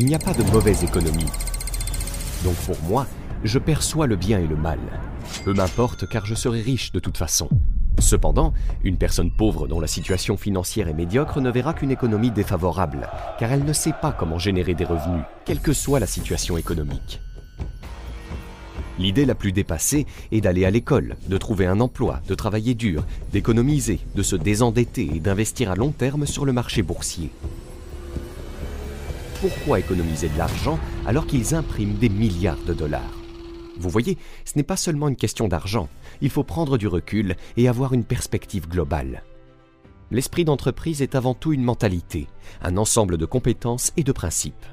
Il n'y a pas de mauvaise économie. Donc pour moi, je perçois le bien et le mal. Peu m'importe car je serai riche de toute façon. Cependant, une personne pauvre dont la situation financière est médiocre ne verra qu'une économie défavorable, car elle ne sait pas comment générer des revenus, quelle que soit la situation économique. L'idée la plus dépassée est d'aller à l'école, de trouver un emploi, de travailler dur, d'économiser, de se désendetter et d'investir à long terme sur le marché boursier. Pourquoi économiser de l'argent alors qu'ils impriment des milliards de dollars Vous voyez, ce n'est pas seulement une question d'argent, il faut prendre du recul et avoir une perspective globale. L'esprit d'entreprise est avant tout une mentalité, un ensemble de compétences et de principes.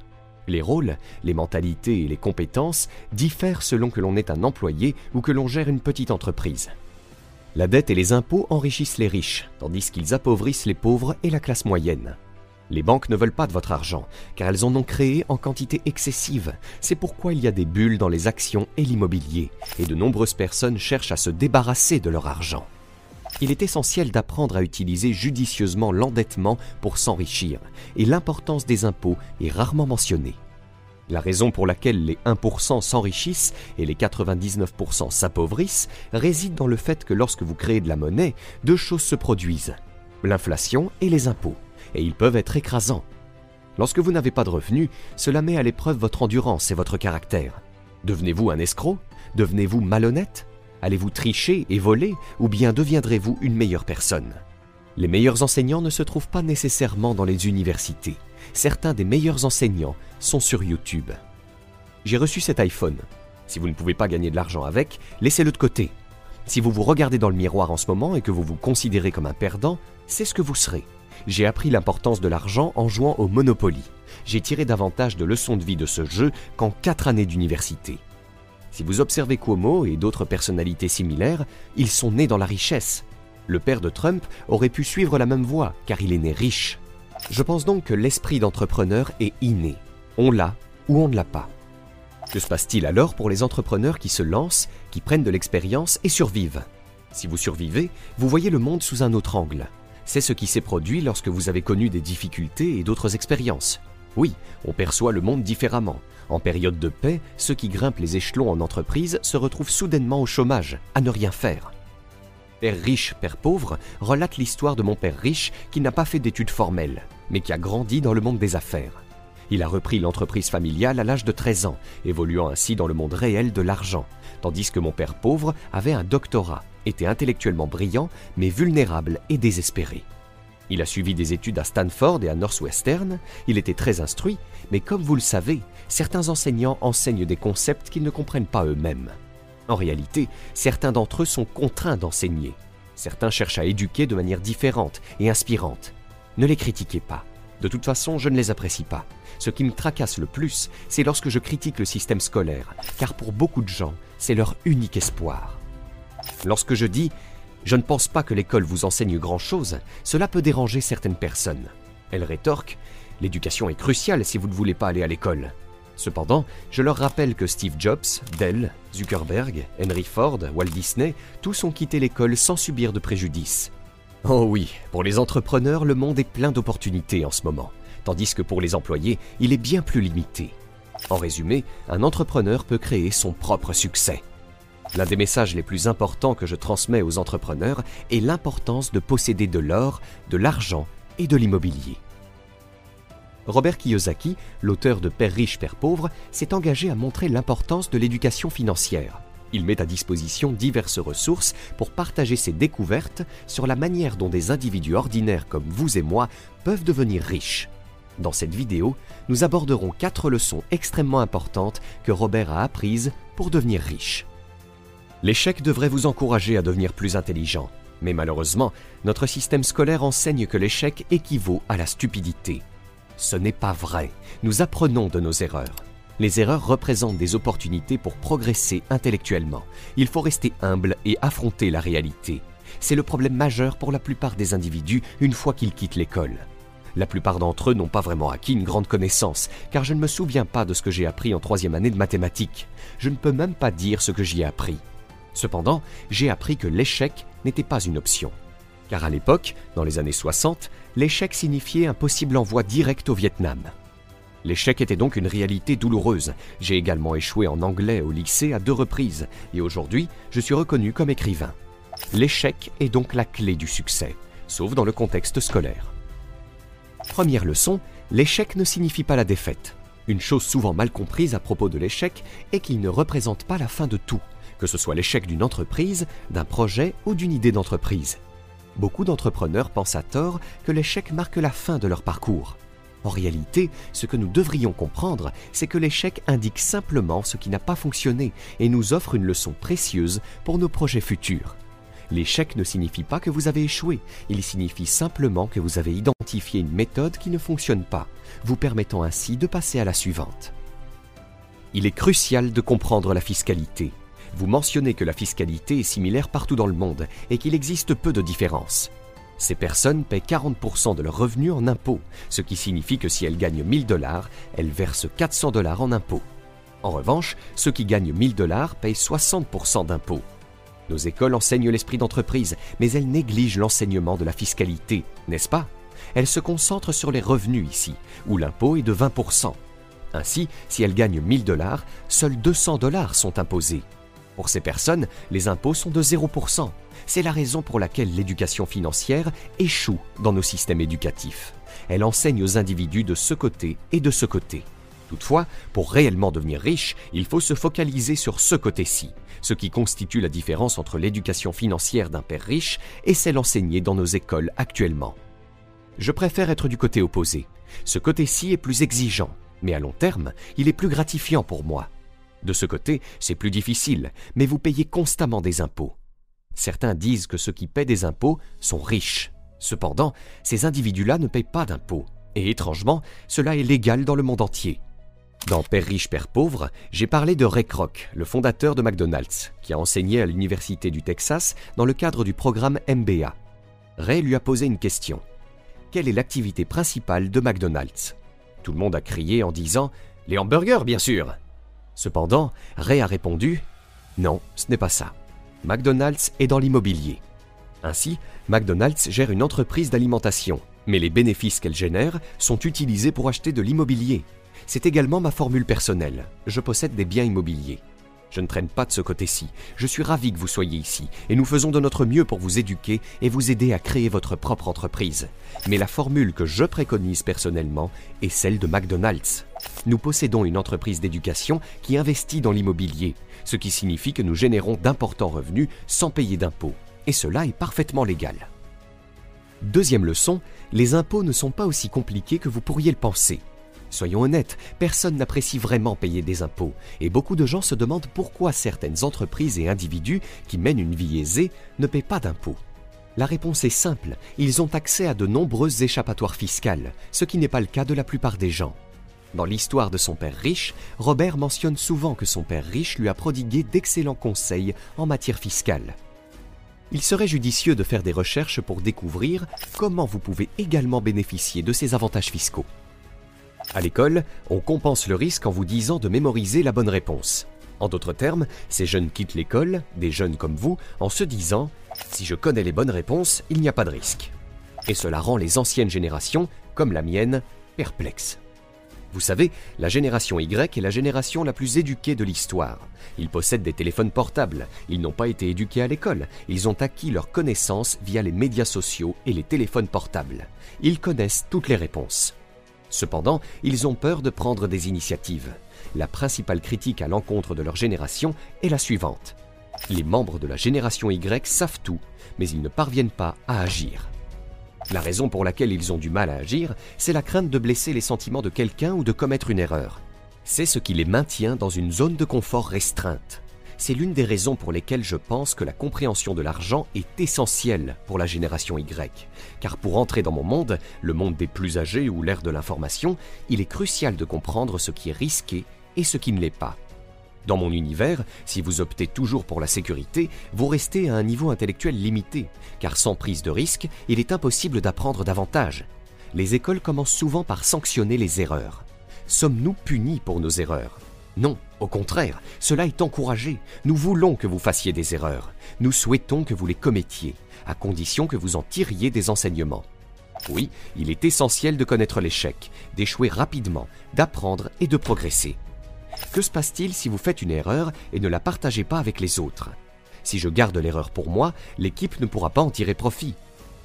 Les rôles, les mentalités et les compétences diffèrent selon que l'on est un employé ou que l'on gère une petite entreprise. La dette et les impôts enrichissent les riches, tandis qu'ils appauvrissent les pauvres et la classe moyenne. Les banques ne veulent pas de votre argent, car elles en ont créé en quantité excessive. C'est pourquoi il y a des bulles dans les actions et l'immobilier, et de nombreuses personnes cherchent à se débarrasser de leur argent. Il est essentiel d'apprendre à utiliser judicieusement l'endettement pour s'enrichir, et l'importance des impôts est rarement mentionnée. La raison pour laquelle les 1% s'enrichissent et les 99% s'appauvrissent réside dans le fait que lorsque vous créez de la monnaie, deux choses se produisent, l'inflation et les impôts, et ils peuvent être écrasants. Lorsque vous n'avez pas de revenus, cela met à l'épreuve votre endurance et votre caractère. Devenez-vous un escroc? Devenez-vous malhonnête? Allez-vous tricher et voler? Ou bien deviendrez-vous une meilleure personne? Les meilleurs enseignants ne se trouvent pas nécessairement dans les universités. Certains des meilleurs enseignants sont sur YouTube. J'ai reçu cet iPhone. Si vous ne pouvez pas gagner de l'argent avec, laissez-le de côté. Si vous vous regardez dans le miroir en ce moment et que vous vous considérez comme un perdant, c'est ce que vous serez. J'ai appris l'importance de l'argent en jouant au Monopoly. J'ai tiré davantage de leçons de vie de ce jeu qu'en quatre années d'université. Si vous observez Cuomo et d'autres personnalités similaires, ils sont nés dans la richesse. Le père de Trump aurait pu suivre la même voie, car il est né riche. Je pense donc que l'esprit d'entrepreneur est inné. On l'a ou on ne l'a pas. Que se passe-t-il alors pour les entrepreneurs qui se lancent, qui prennent de l'expérience et survivent? Si vous survivez, vous voyez le monde sous un autre angle. C'est ce qui s'est produit lorsque vous avez connu des difficultés et d'autres expériences. Oui, on perçoit le monde différemment. En période de paix, ceux qui grimpent les échelons en entreprise se retrouvent soudainement au chômage, à ne rien faire. Père riche, père pauvre relate l'histoire de mon père riche qui n'a pas fait d'études formelles, mais qui a grandi dans le monde des affaires. Il a repris l'entreprise familiale à l'âge de 13 ans, évoluant ainsi dans le monde réel de l'argent, tandis que mon père pauvre avait un doctorat, était intellectuellement brillant, mais vulnérable et désespéré. Il a suivi des études à Stanford et à Northwestern, il était très instruit, mais comme vous le savez, certains enseignants enseignent des concepts qu'ils ne comprennent pas eux-mêmes. En réalité, certains d'entre eux sont contraints d'enseigner. Certains cherchent à éduquer de manière différente et inspirante. Ne les critiquez pas. De toute façon, je ne les apprécie pas. Ce qui me tracasse le plus, c'est lorsque je critique le système scolaire, car pour beaucoup de gens, c'est leur unique espoir. Lorsque je dis je ne pense pas que l'école vous enseigne grand-chose, cela peut déranger certaines personnes. Elles rétorquent L'éducation est cruciale si vous ne voulez pas aller à l'école. Cependant, je leur rappelle que Steve Jobs, Dell, Zuckerberg, Henry Ford, Walt Disney, tous ont quitté l'école sans subir de préjudice. Oh oui, pour les entrepreneurs, le monde est plein d'opportunités en ce moment, tandis que pour les employés, il est bien plus limité. En résumé, un entrepreneur peut créer son propre succès. L'un des messages les plus importants que je transmets aux entrepreneurs est l'importance de posséder de l'or, de l'argent et de l'immobilier. Robert Kiyosaki, l'auteur de Père riche, Père pauvre, s'est engagé à montrer l'importance de l'éducation financière. Il met à disposition diverses ressources pour partager ses découvertes sur la manière dont des individus ordinaires comme vous et moi peuvent devenir riches. Dans cette vidéo, nous aborderons quatre leçons extrêmement importantes que Robert a apprises pour devenir riche. L'échec devrait vous encourager à devenir plus intelligent, mais malheureusement, notre système scolaire enseigne que l'échec équivaut à la stupidité. Ce n'est pas vrai, nous apprenons de nos erreurs. Les erreurs représentent des opportunités pour progresser intellectuellement. Il faut rester humble et affronter la réalité. C'est le problème majeur pour la plupart des individus une fois qu'ils quittent l'école. La plupart d'entre eux n'ont pas vraiment acquis une grande connaissance, car je ne me souviens pas de ce que j'ai appris en troisième année de mathématiques. Je ne peux même pas dire ce que j'y ai appris. Cependant, j'ai appris que l'échec n'était pas une option. Car à l'époque, dans les années 60, l'échec signifiait un possible envoi direct au Vietnam. L'échec était donc une réalité douloureuse. J'ai également échoué en anglais au lycée à deux reprises, et aujourd'hui, je suis reconnu comme écrivain. L'échec est donc la clé du succès, sauf dans le contexte scolaire. Première leçon, l'échec ne signifie pas la défaite. Une chose souvent mal comprise à propos de l'échec est qu'il ne représente pas la fin de tout, que ce soit l'échec d'une entreprise, d'un projet ou d'une idée d'entreprise. Beaucoup d'entrepreneurs pensent à tort que l'échec marque la fin de leur parcours. En réalité, ce que nous devrions comprendre, c'est que l'échec indique simplement ce qui n'a pas fonctionné et nous offre une leçon précieuse pour nos projets futurs. L'échec ne signifie pas que vous avez échoué, il signifie simplement que vous avez identifié une méthode qui ne fonctionne pas, vous permettant ainsi de passer à la suivante. Il est crucial de comprendre la fiscalité. Vous mentionnez que la fiscalité est similaire partout dans le monde et qu'il existe peu de différences. Ces personnes paient 40% de leurs revenus en impôts, ce qui signifie que si elles gagnent 1000 dollars, elles versent 400 dollars en impôts. En revanche, ceux qui gagnent 1000 dollars payent 60% d'impôts. Nos écoles enseignent l'esprit d'entreprise, mais elles négligent l'enseignement de la fiscalité, n'est-ce pas? Elles se concentrent sur les revenus ici, où l'impôt est de 20%. Ainsi, si elles gagnent 1000 dollars, seuls 200 dollars sont imposés. Pour ces personnes, les impôts sont de 0%. C'est la raison pour laquelle l'éducation financière échoue dans nos systèmes éducatifs. Elle enseigne aux individus de ce côté et de ce côté. Toutefois, pour réellement devenir riche, il faut se focaliser sur ce côté-ci, ce qui constitue la différence entre l'éducation financière d'un père riche et celle enseignée dans nos écoles actuellement. Je préfère être du côté opposé. Ce côté-ci est plus exigeant, mais à long terme, il est plus gratifiant pour moi. De ce côté, c'est plus difficile, mais vous payez constamment des impôts. Certains disent que ceux qui paient des impôts sont riches. Cependant, ces individus-là ne payent pas d'impôts. Et étrangement, cela est légal dans le monde entier. Dans Père riche, Père pauvre, j'ai parlé de Ray Kroc, le fondateur de McDonald's, qui a enseigné à l'Université du Texas dans le cadre du programme MBA. Ray lui a posé une question. Quelle est l'activité principale de McDonald's? Tout le monde a crié en disant Les hamburgers, bien sûr Cependant, Ray a répondu Non, ce n'est pas ça. McDonald's est dans l'immobilier. Ainsi, McDonald's gère une entreprise d'alimentation, mais les bénéfices qu'elle génère sont utilisés pour acheter de l'immobilier. C'est également ma formule personnelle. Je possède des biens immobiliers. Je ne traîne pas de ce côté-ci. Je suis ravi que vous soyez ici et nous faisons de notre mieux pour vous éduquer et vous aider à créer votre propre entreprise. Mais la formule que je préconise personnellement est celle de McDonald's. Nous possédons une entreprise d'éducation qui investit dans l'immobilier, ce qui signifie que nous générons d'importants revenus sans payer d'impôts. Et cela est parfaitement légal. Deuxième leçon, les impôts ne sont pas aussi compliqués que vous pourriez le penser. Soyons honnêtes, personne n'apprécie vraiment payer des impôts, et beaucoup de gens se demandent pourquoi certaines entreprises et individus qui mènent une vie aisée ne paient pas d'impôts. La réponse est simple, ils ont accès à de nombreuses échappatoires fiscales, ce qui n'est pas le cas de la plupart des gens. Dans l'histoire de son père riche, Robert mentionne souvent que son père riche lui a prodigué d'excellents conseils en matière fiscale. Il serait judicieux de faire des recherches pour découvrir comment vous pouvez également bénéficier de ces avantages fiscaux. À l'école, on compense le risque en vous disant de mémoriser la bonne réponse. En d'autres termes, ces jeunes quittent l'école, des jeunes comme vous, en se disant ⁇ Si je connais les bonnes réponses, il n'y a pas de risque ⁇ Et cela rend les anciennes générations, comme la mienne, perplexes. Vous savez, la génération Y est la génération la plus éduquée de l'histoire. Ils possèdent des téléphones portables, ils n'ont pas été éduqués à l'école, ils ont acquis leurs connaissances via les médias sociaux et les téléphones portables. Ils connaissent toutes les réponses. Cependant, ils ont peur de prendre des initiatives. La principale critique à l'encontre de leur génération est la suivante. Les membres de la génération Y savent tout, mais ils ne parviennent pas à agir. La raison pour laquelle ils ont du mal à agir, c'est la crainte de blesser les sentiments de quelqu'un ou de commettre une erreur. C'est ce qui les maintient dans une zone de confort restreinte. C'est l'une des raisons pour lesquelles je pense que la compréhension de l'argent est essentielle pour la génération Y. Car pour entrer dans mon monde, le monde des plus âgés ou l'ère de l'information, il est crucial de comprendre ce qui est risqué et ce qui ne l'est pas. Dans mon univers, si vous optez toujours pour la sécurité, vous restez à un niveau intellectuel limité, car sans prise de risque, il est impossible d'apprendre davantage. Les écoles commencent souvent par sanctionner les erreurs. Sommes-nous punis pour nos erreurs? Non, au contraire, cela est encouragé. Nous voulons que vous fassiez des erreurs. Nous souhaitons que vous les commettiez, à condition que vous en tiriez des enseignements. Oui, il est essentiel de connaître l'échec, d'échouer rapidement, d'apprendre et de progresser. Que se passe-t-il si vous faites une erreur et ne la partagez pas avec les autres? Si je garde l'erreur pour moi, l'équipe ne pourra pas en tirer profit.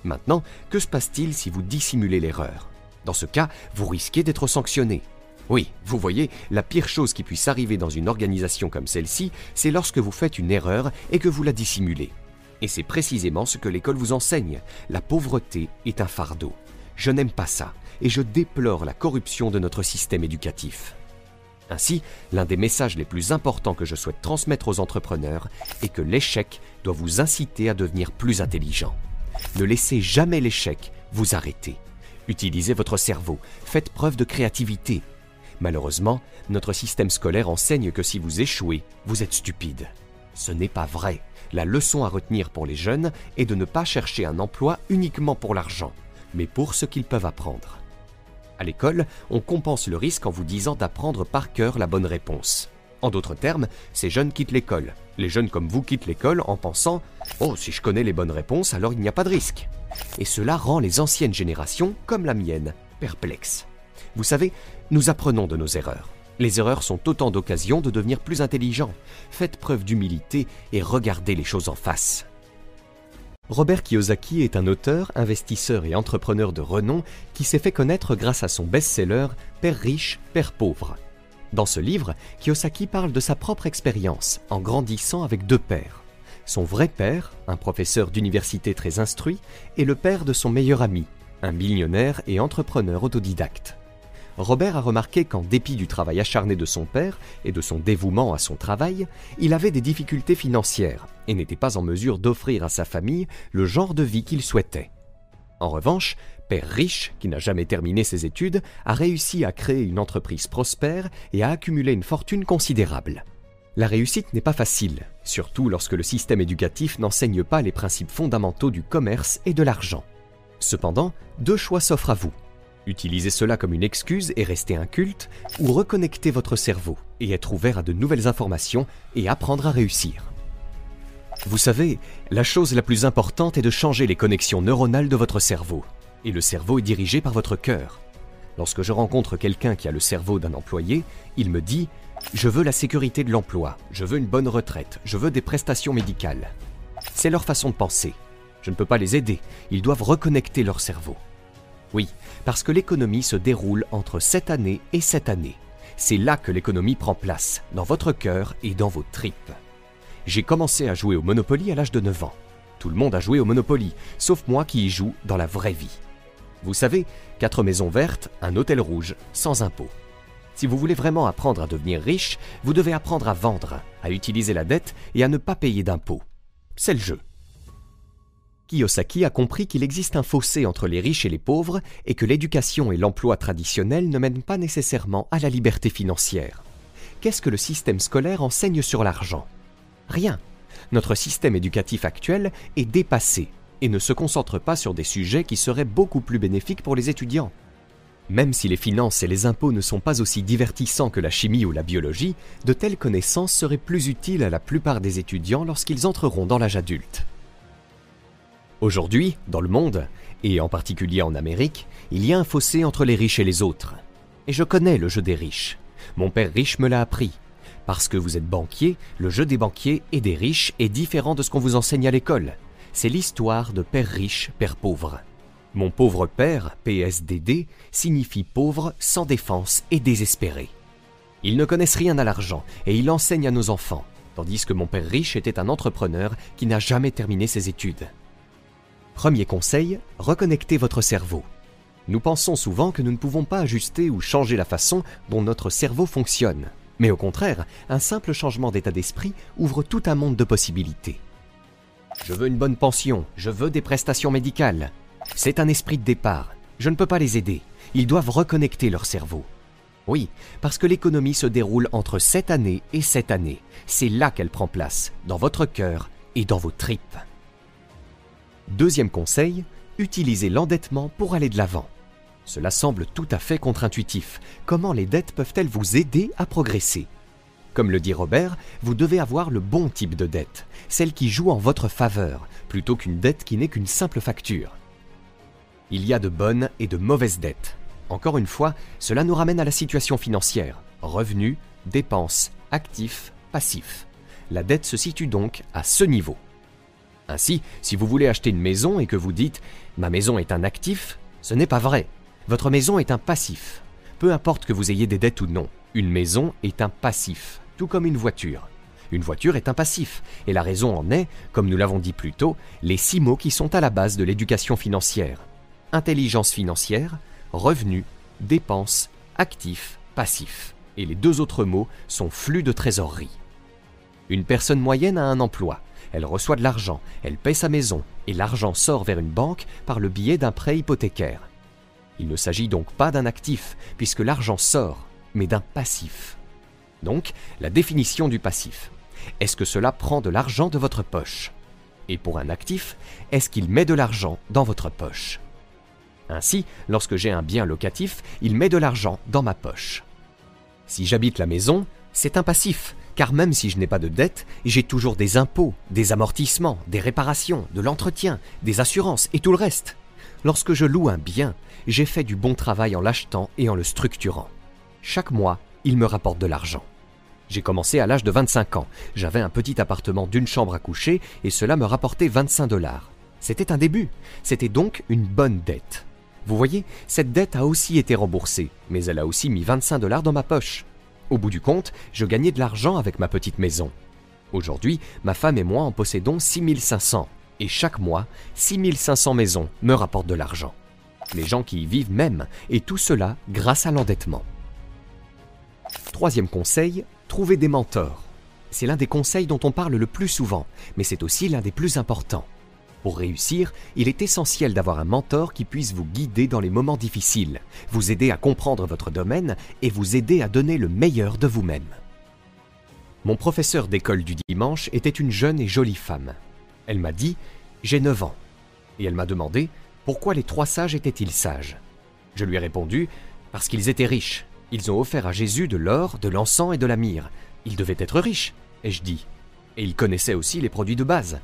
Maintenant, que se passe-t-il si vous dissimulez l'erreur? Dans ce cas, vous risquez d'être sanctionné. Oui, vous voyez, la pire chose qui puisse arriver dans une organisation comme celle-ci, c'est lorsque vous faites une erreur et que vous la dissimulez. Et c'est précisément ce que l'école vous enseigne. La pauvreté est un fardeau. Je n'aime pas ça, et je déplore la corruption de notre système éducatif. Ainsi, l'un des messages les plus importants que je souhaite transmettre aux entrepreneurs est que l'échec doit vous inciter à devenir plus intelligent. Ne laissez jamais l'échec vous arrêter. Utilisez votre cerveau, faites preuve de créativité. Malheureusement, notre système scolaire enseigne que si vous échouez, vous êtes stupide. Ce n'est pas vrai. La leçon à retenir pour les jeunes est de ne pas chercher un emploi uniquement pour l'argent, mais pour ce qu'ils peuvent apprendre. À l'école, on compense le risque en vous disant d'apprendre par cœur la bonne réponse. En d'autres termes, ces jeunes quittent l'école. Les jeunes comme vous quittent l'école en pensant ⁇ Oh, si je connais les bonnes réponses, alors il n'y a pas de risque ⁇ Et cela rend les anciennes générations, comme la mienne, perplexes. Vous savez, nous apprenons de nos erreurs. Les erreurs sont autant d'occasions de devenir plus intelligents. Faites preuve d'humilité et regardez les choses en face. Robert Kiyosaki est un auteur, investisseur et entrepreneur de renom qui s'est fait connaître grâce à son best-seller Père riche, Père pauvre. Dans ce livre, Kiyosaki parle de sa propre expérience en grandissant avec deux pères. Son vrai père, un professeur d'université très instruit, et le père de son meilleur ami, un millionnaire et entrepreneur autodidacte. Robert a remarqué qu'en dépit du travail acharné de son père et de son dévouement à son travail, il avait des difficultés financières et n'était pas en mesure d'offrir à sa famille le genre de vie qu'il souhaitait. En revanche, Père riche, qui n'a jamais terminé ses études, a réussi à créer une entreprise prospère et à accumuler une fortune considérable. La réussite n'est pas facile, surtout lorsque le système éducatif n'enseigne pas les principes fondamentaux du commerce et de l'argent. Cependant, deux choix s'offrent à vous. Utilisez cela comme une excuse et rester inculte, ou reconnecter votre cerveau et être ouvert à de nouvelles informations et apprendre à réussir. Vous savez, la chose la plus importante est de changer les connexions neuronales de votre cerveau. Et le cerveau est dirigé par votre cœur. Lorsque je rencontre quelqu'un qui a le cerveau d'un employé, il me dit ⁇ Je veux la sécurité de l'emploi, je veux une bonne retraite, je veux des prestations médicales. ⁇ C'est leur façon de penser. Je ne peux pas les aider, ils doivent reconnecter leur cerveau. Oui, parce que l'économie se déroule entre cette année et cette année. C'est là que l'économie prend place, dans votre cœur et dans vos tripes. J'ai commencé à jouer au Monopoly à l'âge de 9 ans. Tout le monde a joué au Monopoly, sauf moi qui y joue dans la vraie vie. Vous savez, quatre maisons vertes, un hôtel rouge, sans impôt. Si vous voulez vraiment apprendre à devenir riche, vous devez apprendre à vendre, à utiliser la dette et à ne pas payer d'impôts. C'est le jeu. Kiyosaki a compris qu'il existe un fossé entre les riches et les pauvres et que l'éducation et l'emploi traditionnel ne mènent pas nécessairement à la liberté financière. Qu'est-ce que le système scolaire enseigne sur l'argent? Rien. Notre système éducatif actuel est dépassé et ne se concentre pas sur des sujets qui seraient beaucoup plus bénéfiques pour les étudiants. Même si les finances et les impôts ne sont pas aussi divertissants que la chimie ou la biologie, de telles connaissances seraient plus utiles à la plupart des étudiants lorsqu'ils entreront dans l'âge adulte. Aujourd'hui, dans le monde, et en particulier en Amérique, il y a un fossé entre les riches et les autres. Et je connais le jeu des riches. Mon père riche me l'a appris. Parce que vous êtes banquier, le jeu des banquiers et des riches est différent de ce qu'on vous enseigne à l'école. C'est l'histoire de père riche, père pauvre. Mon pauvre père, PSDD, signifie pauvre, sans défense et désespéré. Ils ne connaissent rien à l'argent et il enseigne à nos enfants, tandis que mon père riche était un entrepreneur qui n'a jamais terminé ses études. Premier conseil, reconnectez votre cerveau. Nous pensons souvent que nous ne pouvons pas ajuster ou changer la façon dont notre cerveau fonctionne. Mais au contraire, un simple changement d'état d'esprit ouvre tout un monde de possibilités. Je veux une bonne pension, je veux des prestations médicales. C'est un esprit de départ. Je ne peux pas les aider. Ils doivent reconnecter leur cerveau. Oui, parce que l'économie se déroule entre cette année et cette année. C'est là qu'elle prend place, dans votre cœur et dans vos tripes. Deuxième conseil, utilisez l'endettement pour aller de l'avant. Cela semble tout à fait contre-intuitif. Comment les dettes peuvent-elles vous aider à progresser? Comme le dit Robert, vous devez avoir le bon type de dette, celle qui joue en votre faveur, plutôt qu'une dette qui n'est qu'une simple facture. Il y a de bonnes et de mauvaises dettes. Encore une fois, cela nous ramène à la situation financière. Revenus, dépenses, actifs, passifs. La dette se situe donc à ce niveau. Ainsi, si vous voulez acheter une maison et que vous dites ⁇ Ma maison est un actif ⁇ ce n'est pas vrai. Votre maison est un passif. Peu importe que vous ayez des dettes ou non, une maison est un passif, tout comme une voiture. Une voiture est un passif, et la raison en est, comme nous l'avons dit plus tôt, les six mots qui sont à la base de l'éducation financière. Intelligence financière, revenu, dépenses, actifs, passifs. Et les deux autres mots sont flux de trésorerie. Une personne moyenne a un emploi, elle reçoit de l'argent, elle paie sa maison, et l'argent sort vers une banque par le biais d'un prêt hypothécaire. Il ne s'agit donc pas d'un actif, puisque l'argent sort, mais d'un passif. Donc, la définition du passif. Est-ce que cela prend de l'argent de votre poche? Et pour un actif, est-ce qu'il met de l'argent dans votre poche? Ainsi, lorsque j'ai un bien locatif, il met de l'argent dans ma poche. Si j'habite la maison, c'est un passif, car même si je n'ai pas de dette, j'ai toujours des impôts, des amortissements, des réparations, de l'entretien, des assurances et tout le reste. Lorsque je loue un bien, j'ai fait du bon travail en l'achetant et en le structurant. Chaque mois, il me rapporte de l'argent. J'ai commencé à l'âge de 25 ans. J'avais un petit appartement d'une chambre à coucher et cela me rapportait 25 dollars. C'était un début. C'était donc une bonne dette. Vous voyez, cette dette a aussi été remboursée, mais elle a aussi mis 25 dollars dans ma poche. Au bout du compte, je gagnais de l'argent avec ma petite maison. Aujourd'hui, ma femme et moi en possédons 6500, et chaque mois, 6500 maisons me rapportent de l'argent. Les gens qui y vivent même, et tout cela grâce à l'endettement. Troisième conseil, trouver des mentors. C'est l'un des conseils dont on parle le plus souvent, mais c'est aussi l'un des plus importants. Pour réussir, il est essentiel d'avoir un mentor qui puisse vous guider dans les moments difficiles, vous aider à comprendre votre domaine et vous aider à donner le meilleur de vous-même. Mon professeur d'école du dimanche était une jeune et jolie femme. Elle m'a dit J'ai 9 ans. Et elle m'a demandé Pourquoi les trois sages étaient-ils sages? Je lui ai répondu Parce qu'ils étaient riches. Ils ont offert à Jésus de l'or, de l'encens et de la myrrhe. Ils devaient être riches, ai-je dit. Et ils connaissaient aussi les produits de base.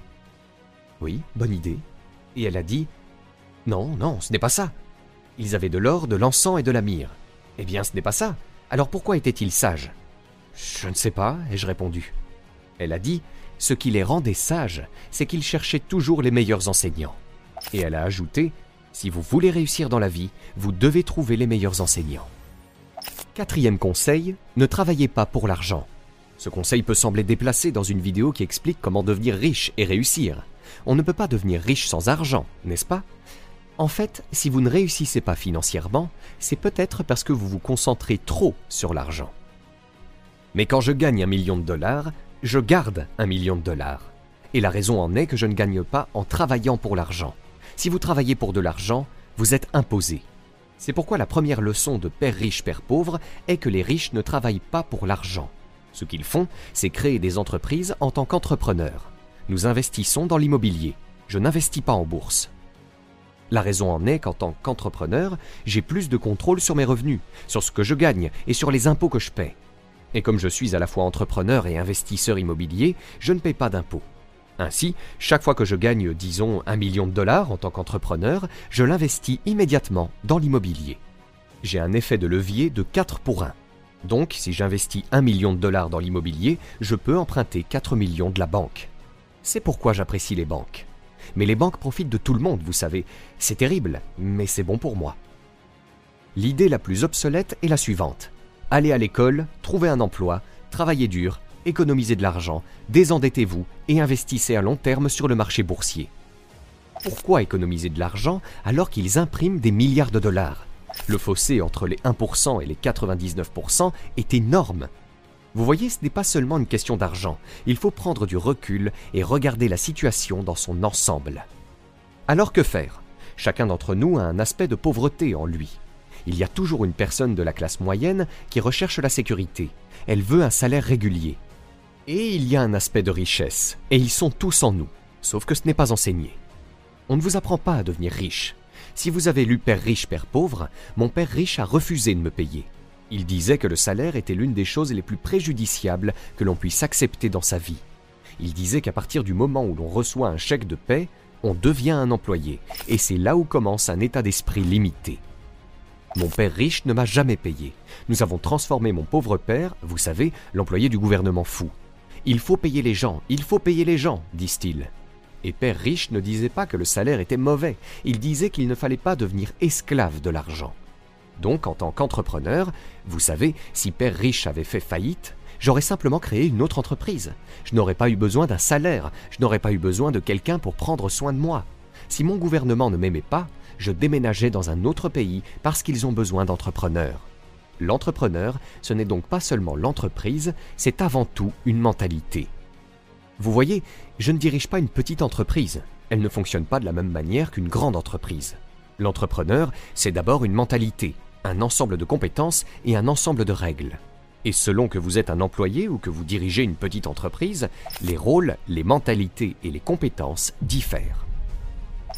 Oui, bonne idée. Et elle a dit Non, non, ce n'est pas ça. Ils avaient de l'or, de l'encens et de la myrrhe. Eh bien, ce n'est pas ça. Alors pourquoi étaient-ils sages? Je ne sais pas, ai-je répondu. Elle a dit Ce qui les rendait sages, c'est qu'ils cherchaient toujours les meilleurs enseignants. Et elle a ajouté Si vous voulez réussir dans la vie, vous devez trouver les meilleurs enseignants. Quatrième conseil, ne travaillez pas pour l'argent. Ce conseil peut sembler déplacé dans une vidéo qui explique comment devenir riche et réussir. On ne peut pas devenir riche sans argent, n'est-ce pas? En fait, si vous ne réussissez pas financièrement, c'est peut-être parce que vous vous concentrez trop sur l'argent. Mais quand je gagne un million de dollars, je garde un million de dollars. Et la raison en est que je ne gagne pas en travaillant pour l'argent. Si vous travaillez pour de l'argent, vous êtes imposé. C'est pourquoi la première leçon de Père riche, Père pauvre est que les riches ne travaillent pas pour l'argent. Ce qu'ils font, c'est créer des entreprises en tant qu'entrepreneurs. Nous investissons dans l'immobilier. Je n'investis pas en bourse. La raison en est qu'en tant qu'entrepreneur, j'ai plus de contrôle sur mes revenus, sur ce que je gagne et sur les impôts que je paie. Et comme je suis à la fois entrepreneur et investisseur immobilier, je ne paie pas d'impôts. Ainsi, chaque fois que je gagne, disons, un million de dollars en tant qu'entrepreneur, je l'investis immédiatement dans l'immobilier. J'ai un effet de levier de 4 pour 1. Donc, si j'investis un million de dollars dans l'immobilier, je peux emprunter 4 millions de la banque. C'est pourquoi j'apprécie les banques. Mais les banques profitent de tout le monde, vous savez. C'est terrible, mais c'est bon pour moi. L'idée la plus obsolète est la suivante. Allez à l'école, trouvez un emploi, travaillez dur, économisez de l'argent, désendettez-vous et investissez à long terme sur le marché boursier. Pourquoi économiser de l'argent alors qu'ils impriment des milliards de dollars? Le fossé entre les 1% et les 99% est énorme. Vous voyez, ce n'est pas seulement une question d'argent, il faut prendre du recul et regarder la situation dans son ensemble. Alors que faire? Chacun d'entre nous a un aspect de pauvreté en lui. Il y a toujours une personne de la classe moyenne qui recherche la sécurité. Elle veut un salaire régulier. Et il y a un aspect de richesse, et ils sont tous en nous, sauf que ce n'est pas enseigné. On ne vous apprend pas à devenir riche. Si vous avez lu Père riche, Père pauvre, mon Père riche a refusé de me payer. Il disait que le salaire était l'une des choses les plus préjudiciables que l'on puisse accepter dans sa vie. Il disait qu'à partir du moment où l'on reçoit un chèque de paie, on devient un employé, et c'est là où commence un état d'esprit limité. Mon père riche ne m'a jamais payé. Nous avons transformé mon pauvre père, vous savez, l'employé du gouvernement fou. Il faut payer les gens, il faut payer les gens, disent-ils. Et Père Riche ne disait pas que le salaire était mauvais, il disait qu'il ne fallait pas devenir esclave de l'argent. Donc en tant qu'entrepreneur, vous savez, si Père Riche avait fait faillite, j'aurais simplement créé une autre entreprise. Je n'aurais pas eu besoin d'un salaire, je n'aurais pas eu besoin de quelqu'un pour prendre soin de moi. Si mon gouvernement ne m'aimait pas, je déménageais dans un autre pays parce qu'ils ont besoin d'entrepreneurs. L'entrepreneur, ce n'est donc pas seulement l'entreprise, c'est avant tout une mentalité. Vous voyez, je ne dirige pas une petite entreprise. Elle ne fonctionne pas de la même manière qu'une grande entreprise. L'entrepreneur, c'est d'abord une mentalité, un ensemble de compétences et un ensemble de règles. Et selon que vous êtes un employé ou que vous dirigez une petite entreprise, les rôles, les mentalités et les compétences diffèrent.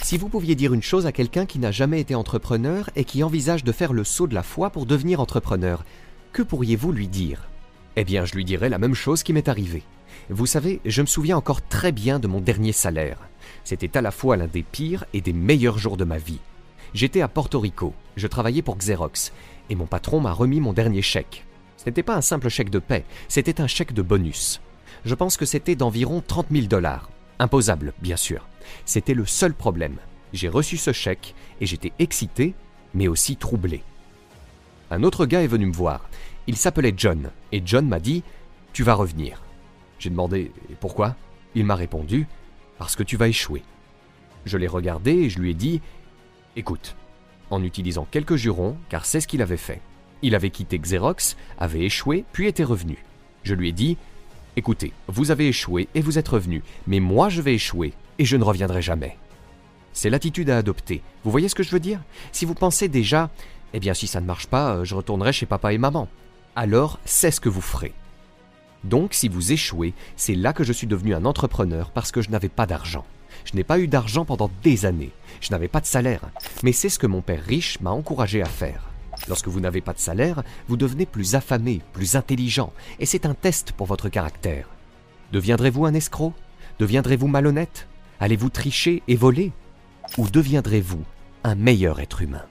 Si vous pouviez dire une chose à quelqu'un qui n'a jamais été entrepreneur et qui envisage de faire le saut de la foi pour devenir entrepreneur, que pourriez-vous lui dire? Eh bien, je lui dirais la même chose qui m'est arrivée. Vous savez, je me souviens encore très bien de mon dernier salaire. C'était à la fois l'un des pires et des meilleurs jours de ma vie. J'étais à Porto Rico, je travaillais pour Xerox, et mon patron m'a remis mon dernier chèque. Ce n'était pas un simple chèque de paie, c'était un chèque de bonus. Je pense que c'était d'environ 30 000 dollars. Imposable, bien sûr. C'était le seul problème. J'ai reçu ce chèque et j'étais excité, mais aussi troublé. Un autre gars est venu me voir. Il s'appelait John, et John m'a dit Tu vas revenir. J'ai demandé Pourquoi? Il m'a répondu Parce que tu vas échouer. Je l'ai regardé et je lui ai dit Écoute, en utilisant quelques jurons, car c'est ce qu'il avait fait. Il avait quitté Xerox, avait échoué, puis était revenu. Je lui ai dit Écoutez, vous avez échoué et vous êtes revenu, mais moi je vais échouer et je ne reviendrai jamais. C'est l'attitude à adopter. Vous voyez ce que je veux dire? Si vous pensez déjà Eh bien, si ça ne marche pas, je retournerai chez papa et maman. Alors, c'est ce que vous ferez. Donc, si vous échouez, c'est là que je suis devenu un entrepreneur parce que je n'avais pas d'argent. Je n'ai pas eu d'argent pendant des années. Je n'avais pas de salaire. Mais c'est ce que mon père riche m'a encouragé à faire. Lorsque vous n'avez pas de salaire, vous devenez plus affamé, plus intelligent, et c'est un test pour votre caractère. Deviendrez-vous un escroc? Deviendrez-vous malhonnête? Allez-vous tricher et voler? Ou deviendrez-vous un meilleur être humain?